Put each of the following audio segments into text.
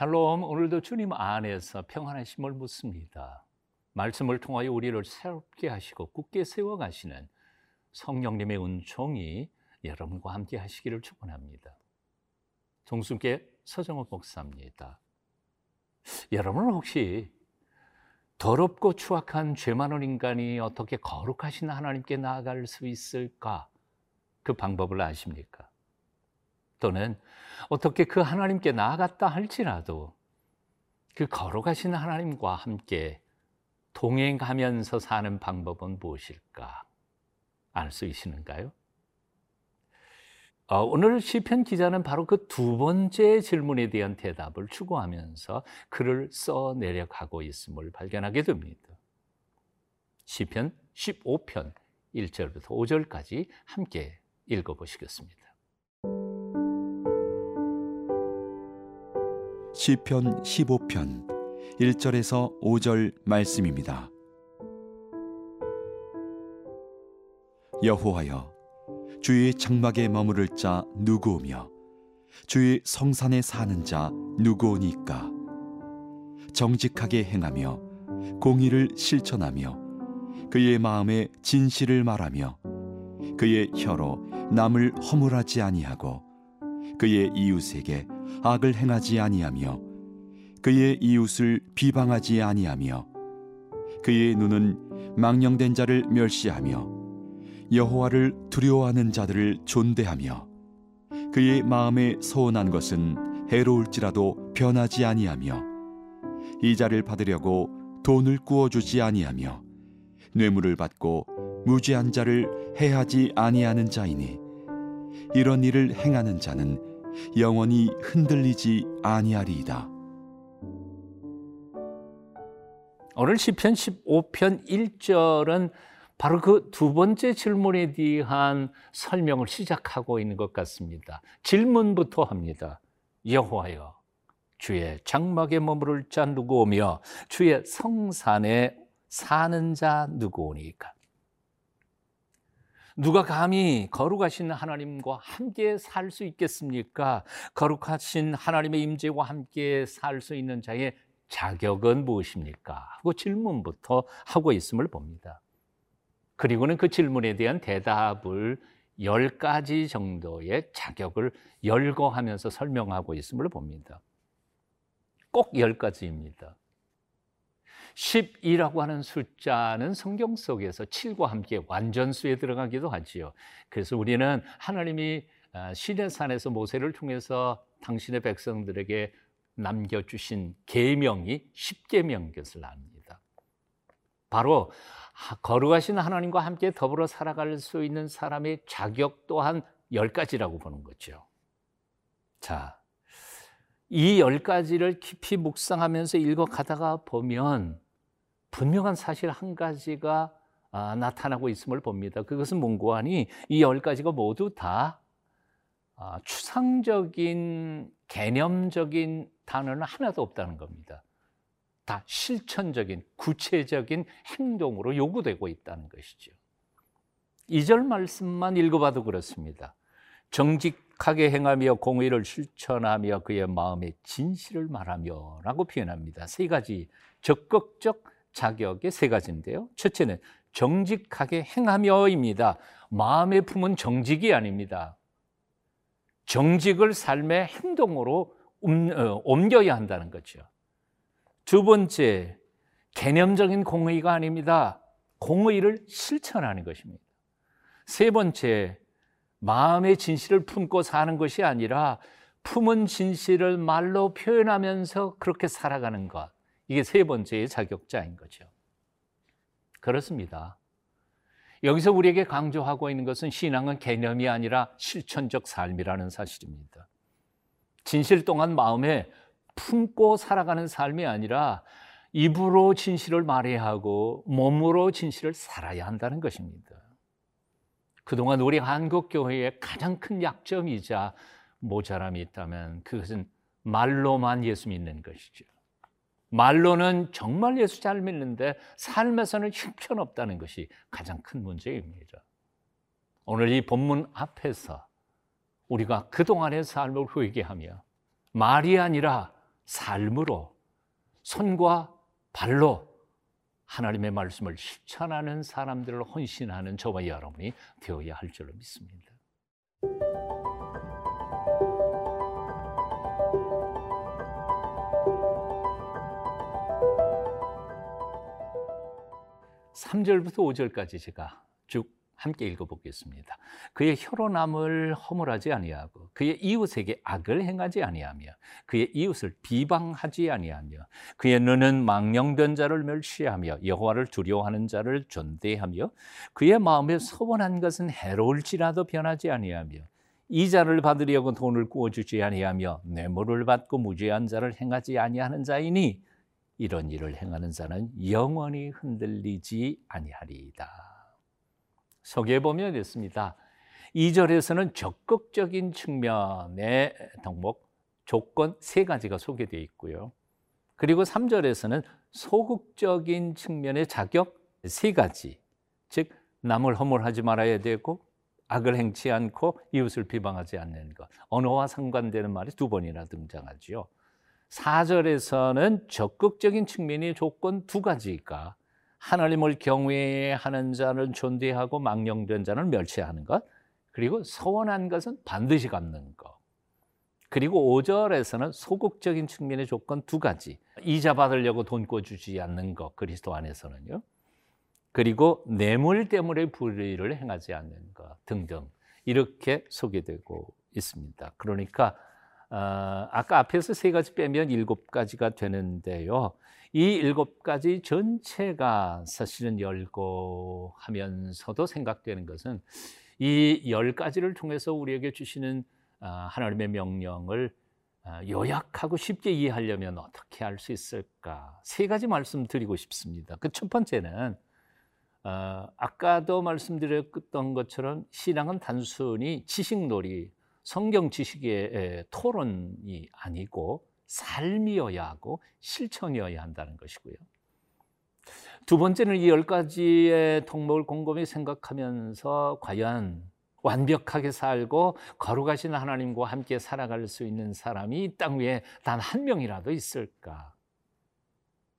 샬롬, 오늘도 주님 안에서 평안하심을 묻습니다. 말씀을 통하여 우리를 새롭게 하시고 굳게 세워 가시는 성령님의 은총이 여러분과 함께 하시기를 축원합니다. 동순께 서정호 목사입니다. 여러분은 혹시 더럽고 추악한 죄 많은 인간이 어떻게 거룩하신 하나님께 나아갈 수 있을까? 그 방법을 아십니까? 또는 어떻게 그 하나님께 나아갔다 할지라도 그 거룩하신 하나님과 함께 동행하면서 사는 방법은 무엇일까? 알 수 있으신가요? 어, 오늘 시편 기자는 바로 그 두 번째 질문에 대한 대답을 추구하면서 글을 써 내려가고 있음을 발견하게 됩니다. 시편 15편 1절부터 5절까지 함께 읽어 보시겠습니다. 시편 15편 1절에서 5절 말씀입니다. 여호와여 주의 장막에 머무를 자 누구오며 주의 성산에 사는 자 누구오니까 정직하게 행하며 공의를 실천하며 그의 마음에 진실을 말하며 그의 혀로 남을 허물하지 아니하고 그의 이웃에게 악을 행하지 아니하며 그의 이웃을 비방하지 아니하며 그의 눈은 망령된 자를 멸시하며 여호와를 두려워하는 자들을 존대하며 그의 마음에 소원한 것은 해로울지라도 변하지 아니하며 이자를 받으려고 돈을 구워주지 아니하며 뇌물을 받고 무죄한 자를 해하지 아니하는 자이니 이런 일을 행하는 자는 영원히 흔들리지 아니하리이다. 오늘 시편 15편 1절은 바로 그 두 번째 질문에 대한 설명을 시작하고 있는 것 같습니다. 질문부터 합니다. 여호와여, 주의 장막에 머무를 자 누구오며 주의 성산에 사는 자 누구오니까? 누가 감히 거룩하신 하나님과 함께 살 수 있겠습니까? 거룩하신 하나님의 임재와 함께 살 수 있는 자의 자격은 무엇입니까? 하고 질문부터 하고 있음을 봅니다. 그리고는 그 질문에 대한 대답을 열 가지 정도의 자격을 열거하면서 설명하고 있음을 봅니다. 꼭열 가지입니다. 12라고 하는 숫자는 성경 속에서 7과 함께 완전수에 들어가기도 하지요. 그래서 우리는 하나님이 아, 시내산에서 모세를 통해서 당신의 백성들에게 남겨주신 계명이 10계명 것을 압니다. 바로 거룩하신 하나님과 함께 더불어 살아갈 수 있는 사람의 자격 또한 열 가지라고 보는 거죠. 자, 이 열 가지를 깊이 묵상하면서 읽어가다가 보면 분명한 사실 한 가지가 아, 나타나고 있음을 봅니다. 그것은 하니 이열 가지가 모두 다 아, 추상적인 개념적인 단어는 하나도 없다는 겁니다. 다 실천적인 구체적인 행동으로 요구되고 있다는 것이죠. 2절 말씀만 읽어봐도 그렇습니다. 정직하게 행하며 공의를 실천하며 그의 마음에 진실을 말하며 라고 표현합니다. 세 가지 적극적 자격의 세 가지인데요. 첫째는 정직하게 행하며입니다. 마음의 품은 정직이 아닙니다. 정직을 삶의 행동으로 어, 옮겨야 한다는 거죠. 두 번째, 개념적인 공의가 아닙니다. 공의를 실천하는 것입니다. 세 번째, 마음의 진실을 품고 사는 것이 아니라 품은 진실을 말로 표현하면서 그렇게 살아가는 것. 이게 세 번째의 자격자인 거죠. 그렇습니다. 여기서 우리에게 강조하고 있는 것은 신앙은 개념이 아니라 실천적 삶이라는 사실입니다. 진실 동안 마음에 품고 살아가는 삶이 아니라 입으로 진실을 말해야 하고 몸으로 진실을 살아야 한다는 것입니다. 그동안 우리 한국교회의 가장 큰 약점이자 모자람이 있다면 그것은 말로만 예수 믿는 것이죠. 말로는 정말 예수 잘 믿는데 삶에서는 형편없다는 것이 가장 큰 문제입니다. 오늘 이 본문 앞에서 우리가 그동안의 삶을 회개하며 말이 아니라 삶으로 손과 발로 하나님의 말씀을 실천하는 사람들을 헌신하는 저와 여러분이 되어야 할 줄로 믿습니다. 삼절부터오절까지 제가 쭉 함께 읽어보겠습니다. 그의 혈로남을 허물하지 아니하고 그의 이웃에게 악을 행하지 아니하며 그의 이웃을 비방하지 아니하며 그의 눈은 망령된 자를 멸시하며 여호와를 두려워하는 자를 존대하며 그의 마음에 서원한 것은 해로울지라도 변하지 아니하며 이자를 받으려고 돈을 구워주지 아니하며 뇌물을 받고 무죄한 자를 행하지 아니하는 자이니 이런 일을 행하는 자는 영원히 흔들리지 아니하리이다. 소개해 보면 있습니다. 2절에서는 적극적인 측면의 덕목, 조건 세 가지가 소개되어 있고요. 그리고 3절에서는 소극적인 측면의 자격 세 가지, 즉 남을 허물하지 말아야 되고 악을 행치 않고 이웃을 비방하지 않는 것. 언어와 상관되는 말이 두 번이나 등장하지요. 4절에서는 적극적인 측면의 조건 두 가지가 하나님을 경외하는 자는 존대하고 망령된 자는 멸시하는 것, 그리고 서원한 것은 반드시 갚는 것. 그리고 5절에서는 소극적인 측면의 조건 두 가지. 이자 받으려고 돈 꿔주지 않는 것, 그리스도 안에서는요. 그리고 뇌물 때문에 불의를 행하지 않는 것 등등 이렇게 소개되고 있습니다. 그러니까 어, 아까 앞에서 세 가지 빼면 일곱 가지가 되는데요. 이 일곱 가지 전체가 사실은 열고 하면서도 생각되는 것은 이 열 가지를 통해서 우리에게 주시는 아, 하나님의 명령을 아, 요약하고 쉽게 이해하려면 어떻게 할 수 있을까? 세 가지 말씀 드리고 싶습니다. 그 첫 번째는 어, 아까도 말씀드렸던 것처럼 신앙은 단순히 지식놀이, 성경 지식의 토론이 아니고 삶이어야 하고 실천이어야 한다는 것이고요. 두 번째는 이 열 가지의 덕목을 곰곰이 생각하면서 과연 완벽하게 살고 거룩하신 하나님과 함께 살아갈 수 있는 사람이 이 땅 위에 단 한 명이라도 있을까?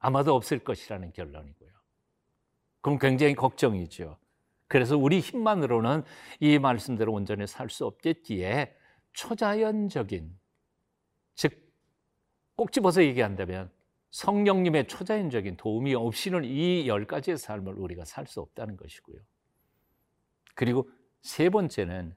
아마도 없을 것이라는 결론이고요. 그럼 굉장히 걱정이죠. 그래서 우리 힘만으로는 이 말씀대로 온전히 살 수 없겠기에 초자연적인 즉 꼭 집어서 얘기한다면 성령님의 초자연적인 도움이 없이는 이 열 가지의 삶을 우리가 살 수 없다는 것이고요. 그리고 세 번째는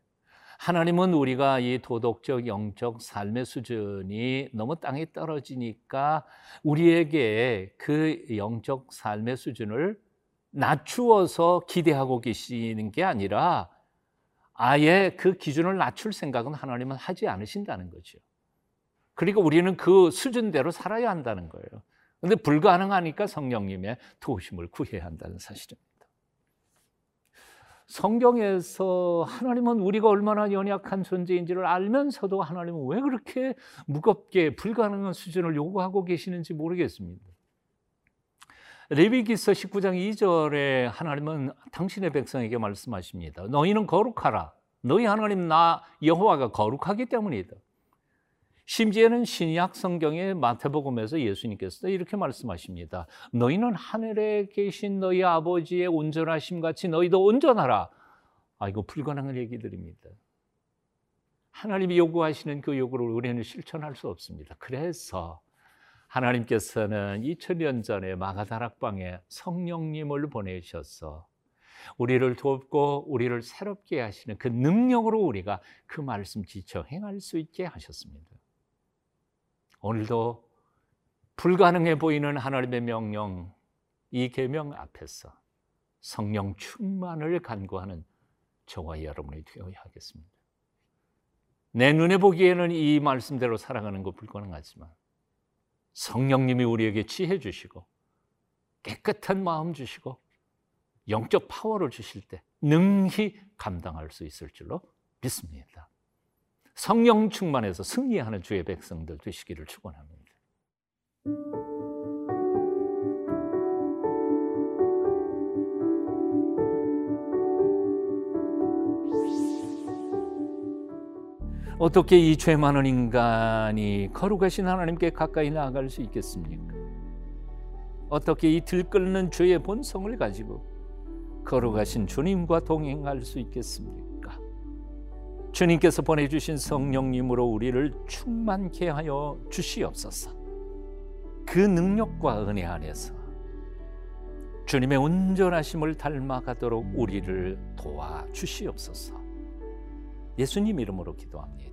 하나님은 우리가 이 도덕적, 영적 삶의 수준이 너무 땅에 떨어지니까 우리에게 그 영적 삶의 수준을 낮추어서 기대하고 계시는 게 아니라 아예 그 기준을 낮출 생각은 하나님은 하지 않으신다는 거죠. 그리고 우리는 그 수준대로 살아야 한다는 거예요. 근데 불가능하니까 성령님의 도우심을 구해야 한다는 사실입니다. 성경에서 하나님은 우리가 얼마나 연약한 존재인지를 알면서도 하나님은 왜 그렇게 무겁게 불가능한 수준을 요구하고 계시는지 모르겠습니다. 레위기서 19장 2절에 하나님은 당신의 백성에게 말씀하십니다. 너희는 거룩하라. 너희 하나님 나 여호와가 거룩하기 때문이다. 심지어는 신약 성경의 마태복음에서 예수님께서 이렇게 말씀하십니다. 너희는 하늘에 계신 너희 아버지의 온전하심 같이 너희도 온전하라. 아, 이거 불가능한 얘기들입니다. 하나님이 요구하시는 그 요구를 우리는 실천할 수 없습니다. 그래서 하나님께서는 2000년 전에 마가다락방에 성령님을 보내셔서 우리를 돕고 우리를 새롭게 하시는 그 능력으로 우리가 그 말씀 지쳐 행할 수 있게 하셨습니다. 오늘도 불가능해 보이는 하나님의 명령, 이 계명 앞에서 성령 충만을 간구하는 저와 여러분이 되어야 하겠습니다. 내 눈에 보기에는 이 말씀대로 살아가는 거 불가능하지만 성령님이 우리에게 지혜 주시고 깨끗한 마음 주시고 영적 파워를 주실 때 능히 감당할 수 있을 줄로 믿습니다. 성령 충만해서 승리하는 주의 백성들 되시기를 축원합니다. 어떻게 이 죄 많은 인간이 거룩하신 하나님께 가까이 나아갈 수 있겠습니까? 어떻게 이 들끓는 죄의 본성을 가지고 거룩하신 주님과 동행할 수 있겠습니까? 주님께서 보내주신 성령님으로 우리를 충만케 하여 주시옵소서. 그 능력과 은혜 안에서 주님의 온전하심을 닮아가도록 우리를 도와 주시옵소서. 예수님 이름으로 기도합니다.